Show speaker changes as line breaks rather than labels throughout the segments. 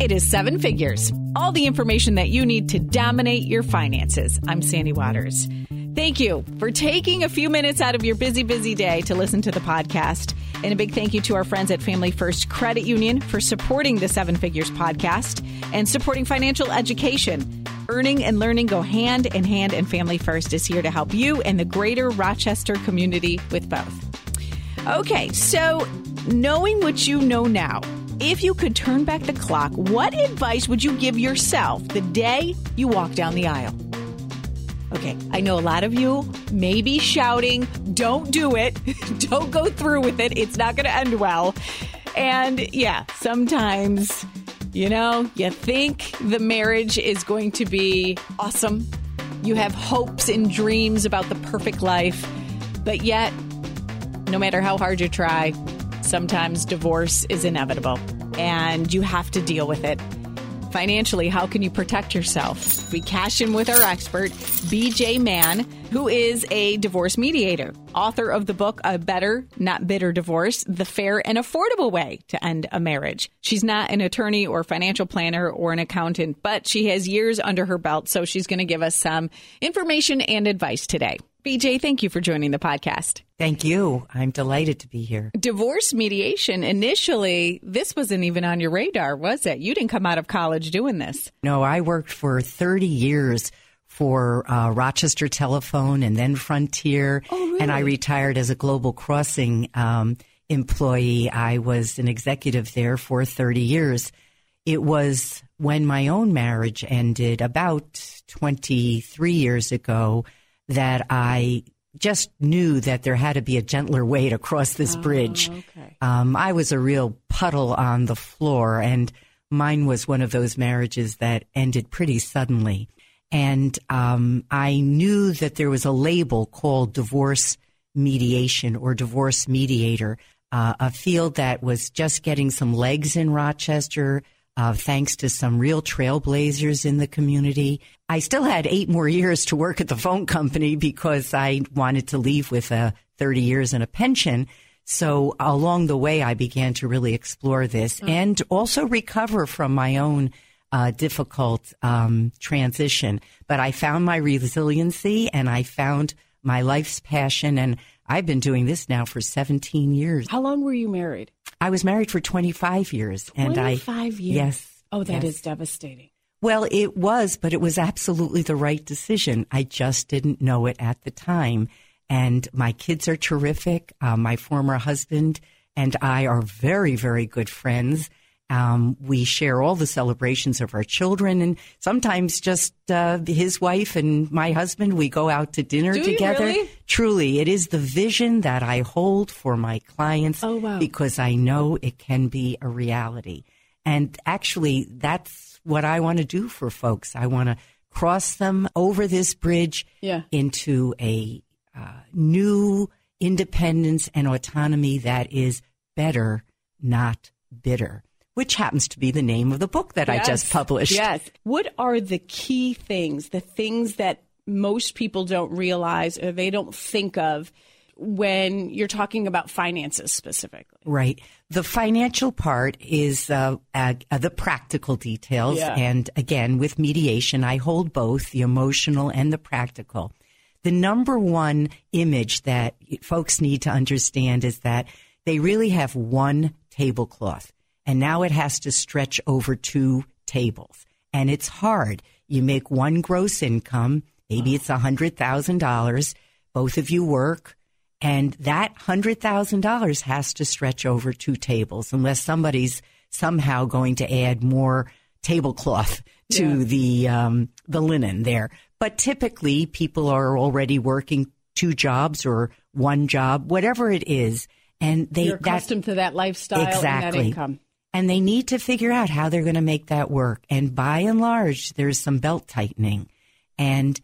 It is seven figures. All the information that you need to dominate your finances. I'm Sandy Waters. Thank you for taking a few minutes out of your busy, busy day to listen to the podcast. And a big thank you to our friends at Family First Credit Union for supporting the Seven Figures podcast and supporting financial education. Earning and learning go hand in hand, and Family First is here to help you and the greater Rochester community with both. Okay, so knowing what you know now, if you could turn back the clock, what advice would you give yourself the day you walk down the aisle? Okay, I know a lot of you may be shouting, don't do it, don't go through with it, it's not going to end well. And yeah, sometimes, you know, you think the marriage is going to be awesome. You have hopes and dreams about the perfect life, but yet, no matter how hard you try, sometimes divorce is inevitable and you have to deal with it. Financially, how can you protect yourself? We cash in with our expert, BJ Mann, who is a divorce mediator, author of the book A Better, Not Bitter Divorce The Fair and Affordable Way to End a Marriage. She's not an attorney or financial planner or an accountant, but she has years under her belt, so she's going to give us some information and advice today. BJ, thank you for joining the podcast.
Thank you. I'm delighted to be here.
Divorce mediation, initially, this wasn't even on your radar, was it? You didn't come out of college doing this.
No, I worked for 30 years for uh, Rochester Telephone and then Frontier.
Oh, really?
And I retired as a Global Crossing um, employee. I was an executive there for 30 years. It was when my own marriage ended about 23 years ago that I just knew that there had to be a gentler way to cross this bridge.
okay.
Um, I was a real puddle on the floor, and mine was one of those marriages that ended pretty suddenly. And um, I knew that there was a label called divorce mediation or divorce mediator, uh, a field that was just getting some legs in Rochester. Uh, thanks to some real trailblazers in the community. I still had eight more years to work at the phone company because I wanted to leave with a 30 years and a pension. So along the way, I began to really explore this and also recover from my own uh, difficult um, transition. But I found my resiliency and I found my life's passion. And I've been doing this now for 17 years.
How long were you married?
I was married for 25 years. And I,
25 years.
yes.
Oh, that is
yes.
devastating.
Well, it was, but it was absolutely the right decision. I just didn't know it at the time. And my kids are terrific. Uh, my former husband and I are very, very good friends. Um, we share all the celebrations of our children, and sometimes just uh, his wife and my husband. We go out to dinner
Do
together.
really?
Truly, it is the vision that I hold for my clients
Oh, wow.
because I know it can be a reality. And actually, that's what I want to do for folks. I want to cross them over this bridge
Yeah.
into a uh, new independence and autonomy that is better, not bitter, which happens to be the name of the book that I just published.
Yes. What are the key things, the things that most people don't realize or they don't think of when you're talking about finances specifically?
Right. The financial part is uh, uh, the practical details.
Yeah.
And again, with mediation, I hold both the emotional and the practical. The number one image that folks need to understand is that they really have one tablecloth, and now it has to stretch over two tables. And it's hard. You make one gross income, maybe it's a $100,000. Both of you work. And that $100,000 has to stretch over two tables unless somebody's somehow going to add more tablecloth to
Yeah.
the um, the linen there. But typically, people are already working two jobs or one job, whatever it is, and they that-
accustomed to that lifestyle and that income.
And they need to figure out how they're going to make that work. And by and large, there's some belt tightening. And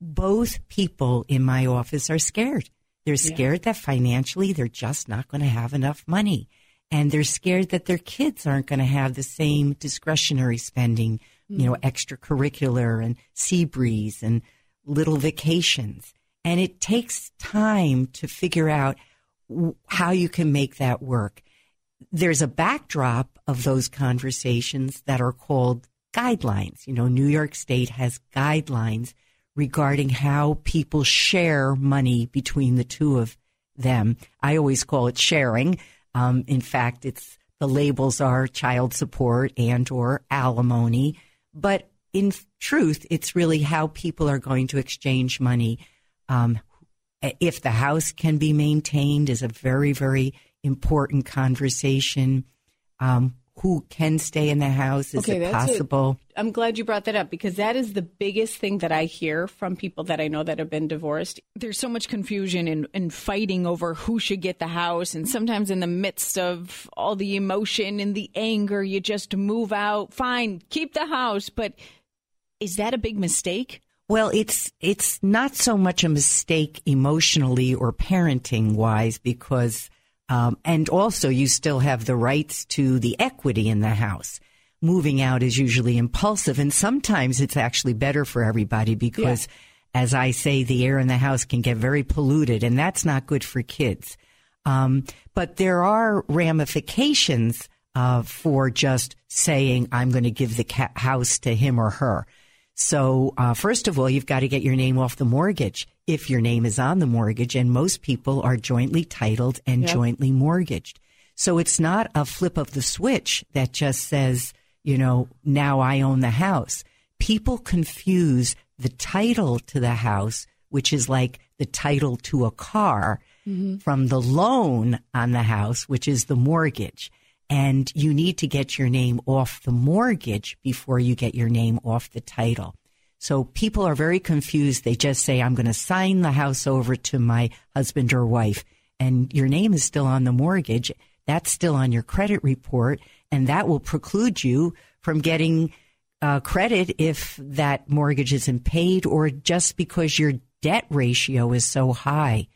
both people in my office are scared. They're scared that financially they're just not going to have enough money. And they're scared that their kids aren't going to have the same discretionary spending, you know, mm-hmm. extracurricular and Seabreeze and little vacations. And it takes time to figure out w- how you can make that work there's a backdrop of those conversations that are called guidelines. You know, New York State has guidelines regarding how people share money between the two of them. I always call it sharing. Um, in fact, it's the labels are child support and or alimony, but in truth, it's really how people are going to exchange money. Um, if the house can be maintained is a very, very important conversation. Um, who can stay in the house? Is
okay,
it possible?
i I'm glad you brought that up because that is the biggest thing that I hear from people that I know that have been divorced. There's so much confusion and, and fighting over who should get the house. And sometimes in the midst of all the emotion and the anger, you just move out. Fine, keep the house. But is that a big mistake?
Well, it's it's not so much a mistake emotionally or parenting wise because um, and also, you still have the rights to the equity in the house. Moving out is usually impulsive, and sometimes it's actually better for everybody because, yeah. as I say, the air in the house can get very polluted, and that's not good for kids. Um, but there are ramifications uh, for just saying, I'm going to give the ca- house to him or her. So, uh, first of all, you've got to get your name off the mortgage if your name is on the mortgage, and most people are jointly titled and yep. jointly mortgaged. So it's not a flip of the switch that just says, you know, now I own the house. People confuse the title to the house, which is like the title to a car, mm-hmm. from the loan on the house, which is the mortgage and you need to get your name off the mortgage before you get your name off the title. So people are very confused. They just say, I'm going to sign the house over to my husband or wife. And your name is still on the mortgage. That's still on your credit report. And that will preclude you from getting uh, credit if that mortgage isn't paid or just because your debt ratio is so high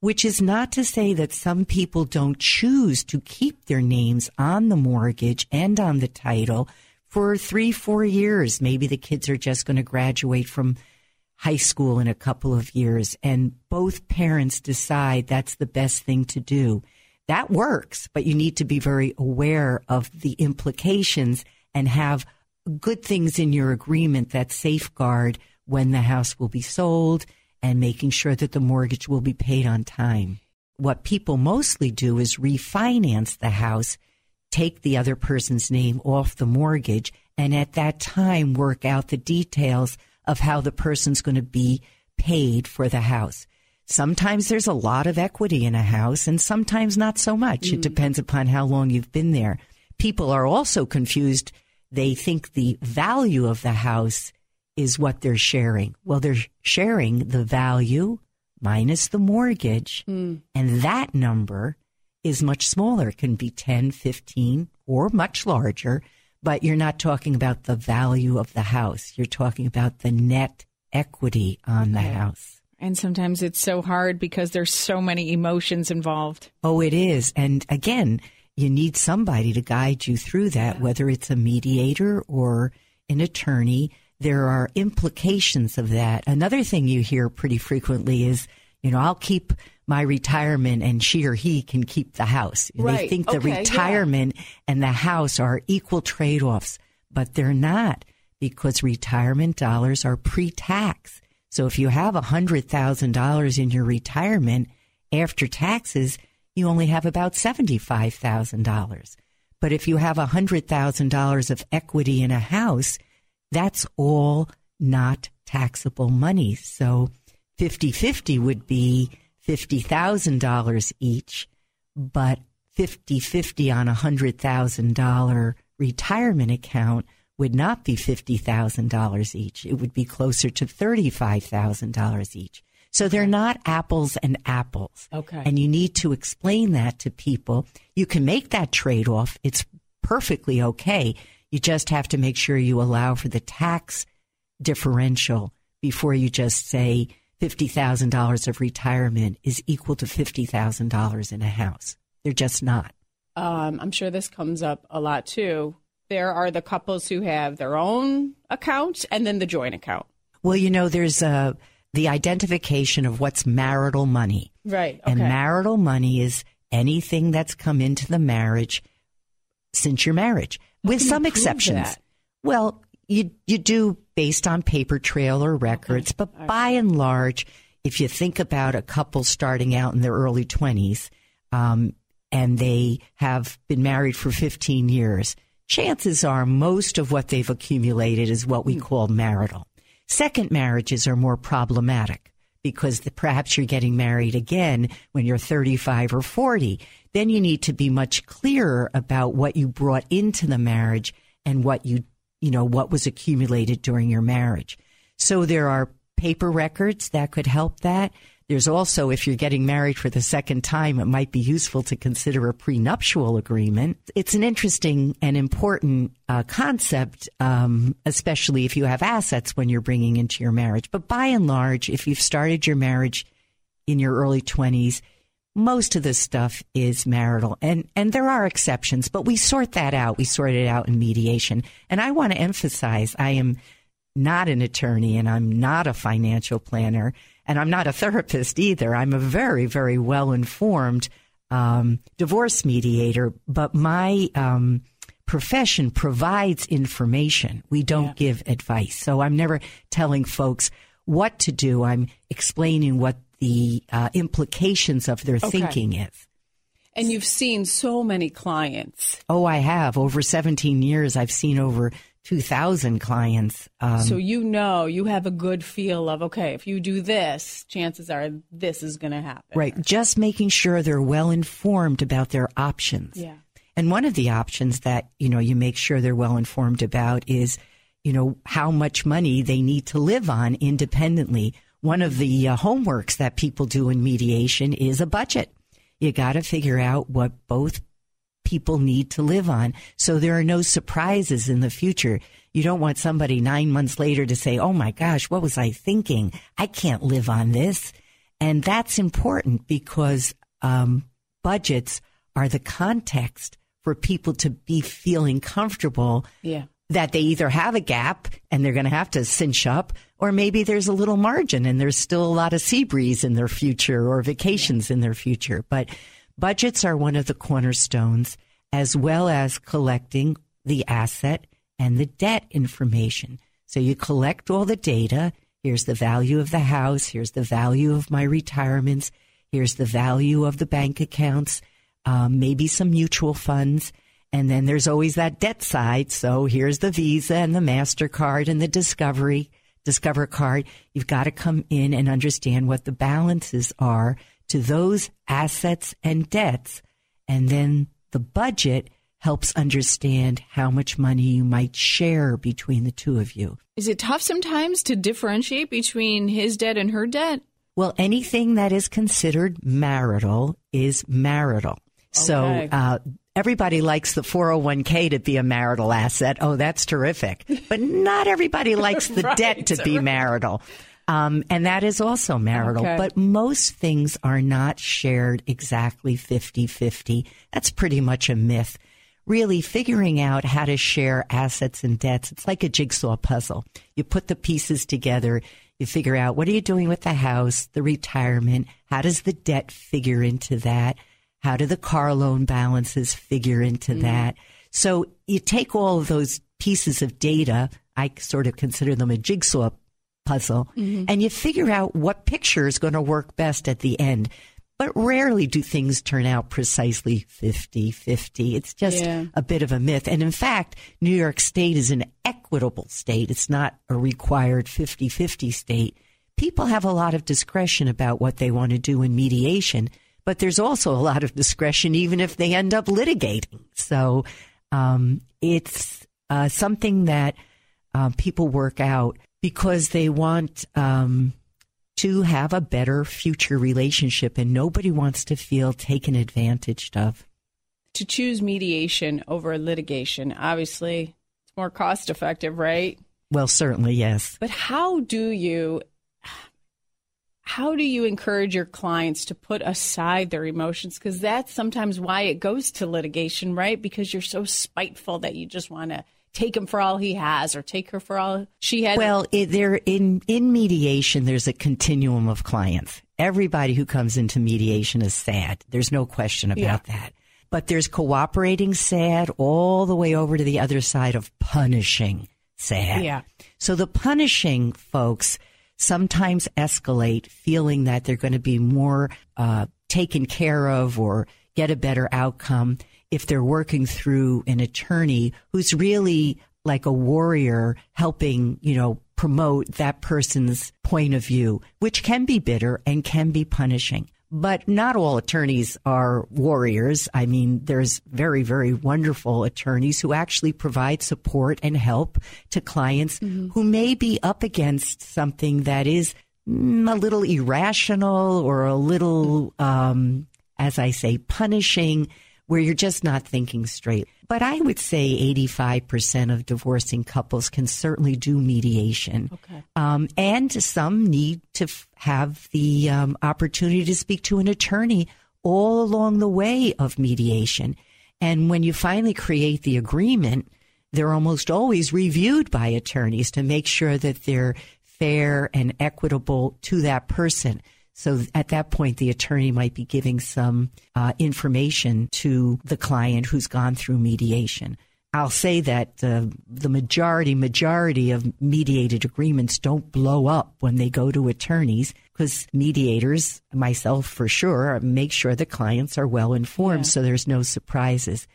which is not to say that some people don't choose to keep their names on the mortgage and on the title for three, four years. Maybe the kids are just going to graduate from high school in a couple of years and both parents decide that's the best thing to do. That works, but you need to be very aware of the implications and have good things in your agreement that safeguard when the house will be sold and making sure that the mortgage will be paid on time. What people mostly do is refinance the house, take the other person's name off the mortgage, and at that time work out the details of how the person's going to be paid for the house. Sometimes there's a lot of equity in a house and sometimes not so much. Mm. It depends upon how long you've been there. People are also confused. They think the value of the house is what they're sharing. Well, they're sharing the value minus the mortgage, mm. and that number is much smaller. It can be 10, 15, or much larger, but you're not talking about the value of the house. You're talking about the net equity on the house.
And sometimes it's so hard because there's so many emotions involved.
Oh, it is. And again, you need somebody to guide you through that, yeah. whether it's a mediator or an attorney there are implications of that. Another thing you hear pretty frequently is, you know, I'll keep my retirement and she or he can keep the house.
Right.
They think the
okay,
retirement
yeah.
and the house are equal trade offs, but they're not because retirement dollars are pre tax. So if you have $100,000 in your retirement after taxes, you only have about $75,000. But if you have $100,000 of equity in a house, that's all not taxable money. So 50 50 would be $50,000 each, but 50 50 on a $100,000 retirement account would not be $50,000 each. It would be closer to $35,000 each. So they're not apples and apples.
Okay.
And you need to explain that to people. You can make that trade off. It's perfectly okay. You just have to make sure you allow for the tax differential before you just say $50,000 of retirement is equal to $50,000 in a house. They're just not.
Um, I'm sure this comes up a lot too. There are the couples who have their own account and then the joint account.
Well, you know, there's uh, the identification of what's marital money.
Right. Okay.
And marital money is anything that's come into the marriage since your marriage, with some exceptions.
that?
Well, you you do based on paper trail or records, but by and large, if you think about a couple starting out in their early twenties, um, and they have been married for fifteen years, chances are most of what they've accumulated is what we call marital. Second marriages are more problematic because the, perhaps you're getting married again when you're 35 or 40. Then you need to be much clearer about what you brought into the marriage and what you, you know, what was accumulated during your marriage. So there are paper records that could help that. There's also, if you're getting married for the second time, it might be useful to consider a prenuptial agreement. It's an interesting and important uh, concept, um, especially if you have assets when you're bringing into your marriage. But by and large, if you've started your marriage in your early 20s, most of this stuff is marital and and there are exceptions but we sort that out. We sort it out in mediation. And i want to emphasize i am not an attorney and i'm not a financial planner and i'm not a therapist either. I'm a very very well informed um, divorce mediator but my um, profession provides information. We don't give advice. So i'm never telling folks what to do. I'm explaining what the uh, implications of their thinking is
And you've seen so many clients.
Oh, I have. Over 17 years, I've seen over 2,000 clients. Um,
So you know, you have a good feel of, okay, if you do this, chances are this is going to happen.
right. Just making sure they're well informed about their options.
Yeah.
And one of the options that, you know, you make sure they're well informed about is, you know, how much money they need to live on independently. One of the uh, homeworks that people do in mediation is a budget. You got to figure out what both people need to live on so there are no surprises in the future. You don't want somebody nine months later to say, Oh my gosh, what was I thinking? I can't live on this. And that's important because um, budgets are the context for people to be feeling comfortable
Yeah.
That they either have a gap and they're going to have to cinch up, or maybe there's a little margin and there's still a lot of Seabreeze in their future or vacations in their future. But budgets are one of the cornerstones, as well as collecting the asset and the debt information. So you collect all the data. Here's the value of the house. Here's the value of my retirements. Here's the value of the bank accounts, um, maybe some mutual funds. And then there's always that debt side. So here's the Visa and the MasterCard and the Discovery, Discover card. You've got to come in and understand what the balances are to those assets and debts. And then the budget helps understand how much money you might share between the two of you.
Is it tough sometimes to differentiate between his debt and her debt?
Well, anything that is considered marital is marital. So uh, everybody likes the 401k to be a marital asset. Oh, that's terrific. But not everybody likes the debt to be marital. Um, and that is also marital.
Okay.
But most things are not shared exactly 50 50. That's pretty much a myth. Really figuring out how to share assets and debts, it's like a jigsaw puzzle. You put the pieces together, you figure out what are you doing with the house, the retirement, how does the debt figure into that? How do the car loan balances figure into mm-hmm. that? So you take all of those pieces of data, I sort of consider them a jigsaw puzzle, mm-hmm. and you figure out what picture is going to work best at the end. But rarely do things turn out precisely 50 50. It's just
Yeah.
a bit of a myth. And in fact, New York State is an equitable state, it's not a required 50 50 state. People have a lot of discretion about what they want to do in mediation, but there's also a lot of discretion even if they end up litigating. So um, it's uh, something that uh, people work out because they want um, to have a better future relationship, and nobody wants to feel taken advantage of.
To choose mediation over litigation, obviously, it's more cost effective, right?
Well, certainly, yes.
But how do you how do you encourage your clients to put aside their emotions because that's sometimes why it goes to litigation, right? Because you're so spiteful that you just want to take him for all he has or take her for all she has
Well, it, there in in mediation, there's a continuum of clients, Everybody who comes into mediation is sad. There's no question about yeah. that. But there's cooperating sad all the way over to the other side of punishing sad.
Yeah.
So the punishing folks sometimes escalate feeling that they're going to be more uh, taken care of or get a better outcome if they're working through an attorney who's really like a warrior helping, you know, promote that person's point of view, which can be bitter and can be punishing. But not all attorneys are warriors. I mean, there's very, very wonderful attorneys who actually provide support and help to clients mm-hmm. who may be up against something that is mm, a little irrational or a little, um, as I say, punishing where you're just not thinking straight. But I would say 85% of divorcing couples can certainly do mediation.
Okay.
Um, and some need to f- have the um, opportunity to speak to an attorney all along the way of mediation. And when you finally create the agreement, they're almost always reviewed by attorneys to make sure that they're fair and equitable to that person. So at that point, the attorney might be giving some uh, information to the client who's gone through mediation. I'll say that uh, the majority majority of mediated agreements don't blow up when they go to attorneys because mediators, myself for sure, make sure the clients are well informed yeah. so there's no surprises.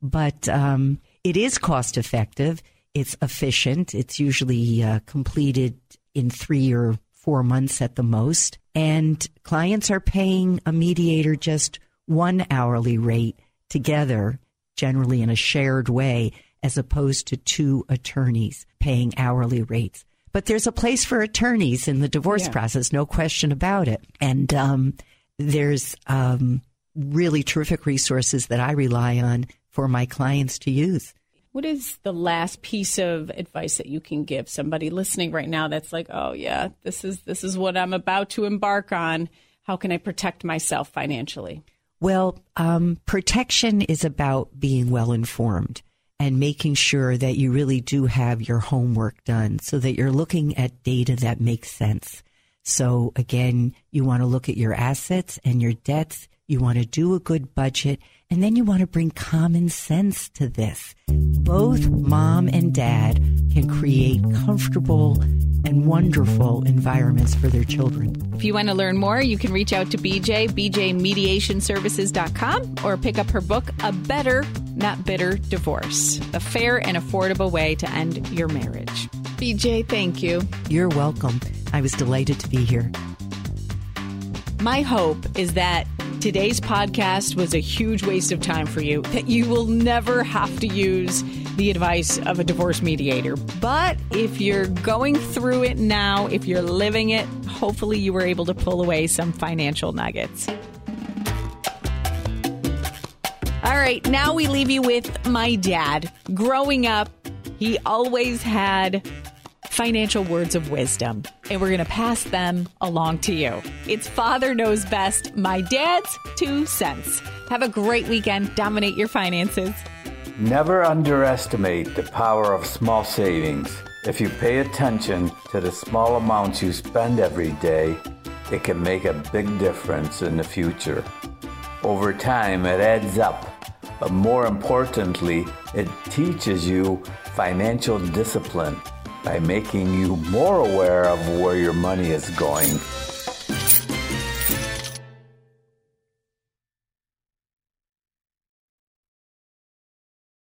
But um, it is cost effective. It's efficient. It's usually uh, completed in three or four months at the most. And clients are paying a mediator just one hourly rate together, generally in a shared way, as opposed to two attorneys paying hourly rates. But there's a place for attorneys in the divorce yeah. process, no question about it. And um, there's um, really terrific resources that I rely on for my clients to use.
What is the last piece of advice that you can give somebody listening right now that's like, "Oh yeah, this is this is what I'm about to embark on. How can I protect myself financially?"
Well, um, protection is about being well informed and making sure that you really do have your homework done so that you're looking at data that makes sense. So again, you want to look at your assets and your debts. You want to do a good budget and then you want to bring common sense to this. Both mom and dad can create comfortable and wonderful environments for their children.
If you want to learn more, you can reach out to BJ, bjmediationservices.com, or pick up her book, A Better, Not Bitter Divorce A Fair and Affordable Way to End Your Marriage. BJ, thank you.
You're welcome. I was delighted to be here.
My hope is that today's podcast was a huge waste of time for you, that you will never have to use the advice of a divorce mediator. But if you're going through it now, if you're living it, hopefully you were able to pull away some financial nuggets. All right, now we leave you with my dad. Growing up, he always had financial words of wisdom, and we're going to pass them along to you. It's Father Knows Best, my dad's two cents. Have a great weekend. Dominate your finances.
Never underestimate the power of small savings. If you pay attention to the small amounts you spend every day, it can make a big difference in the future. Over time, it adds up, but more importantly, it teaches you financial discipline by making you more aware of where your money is going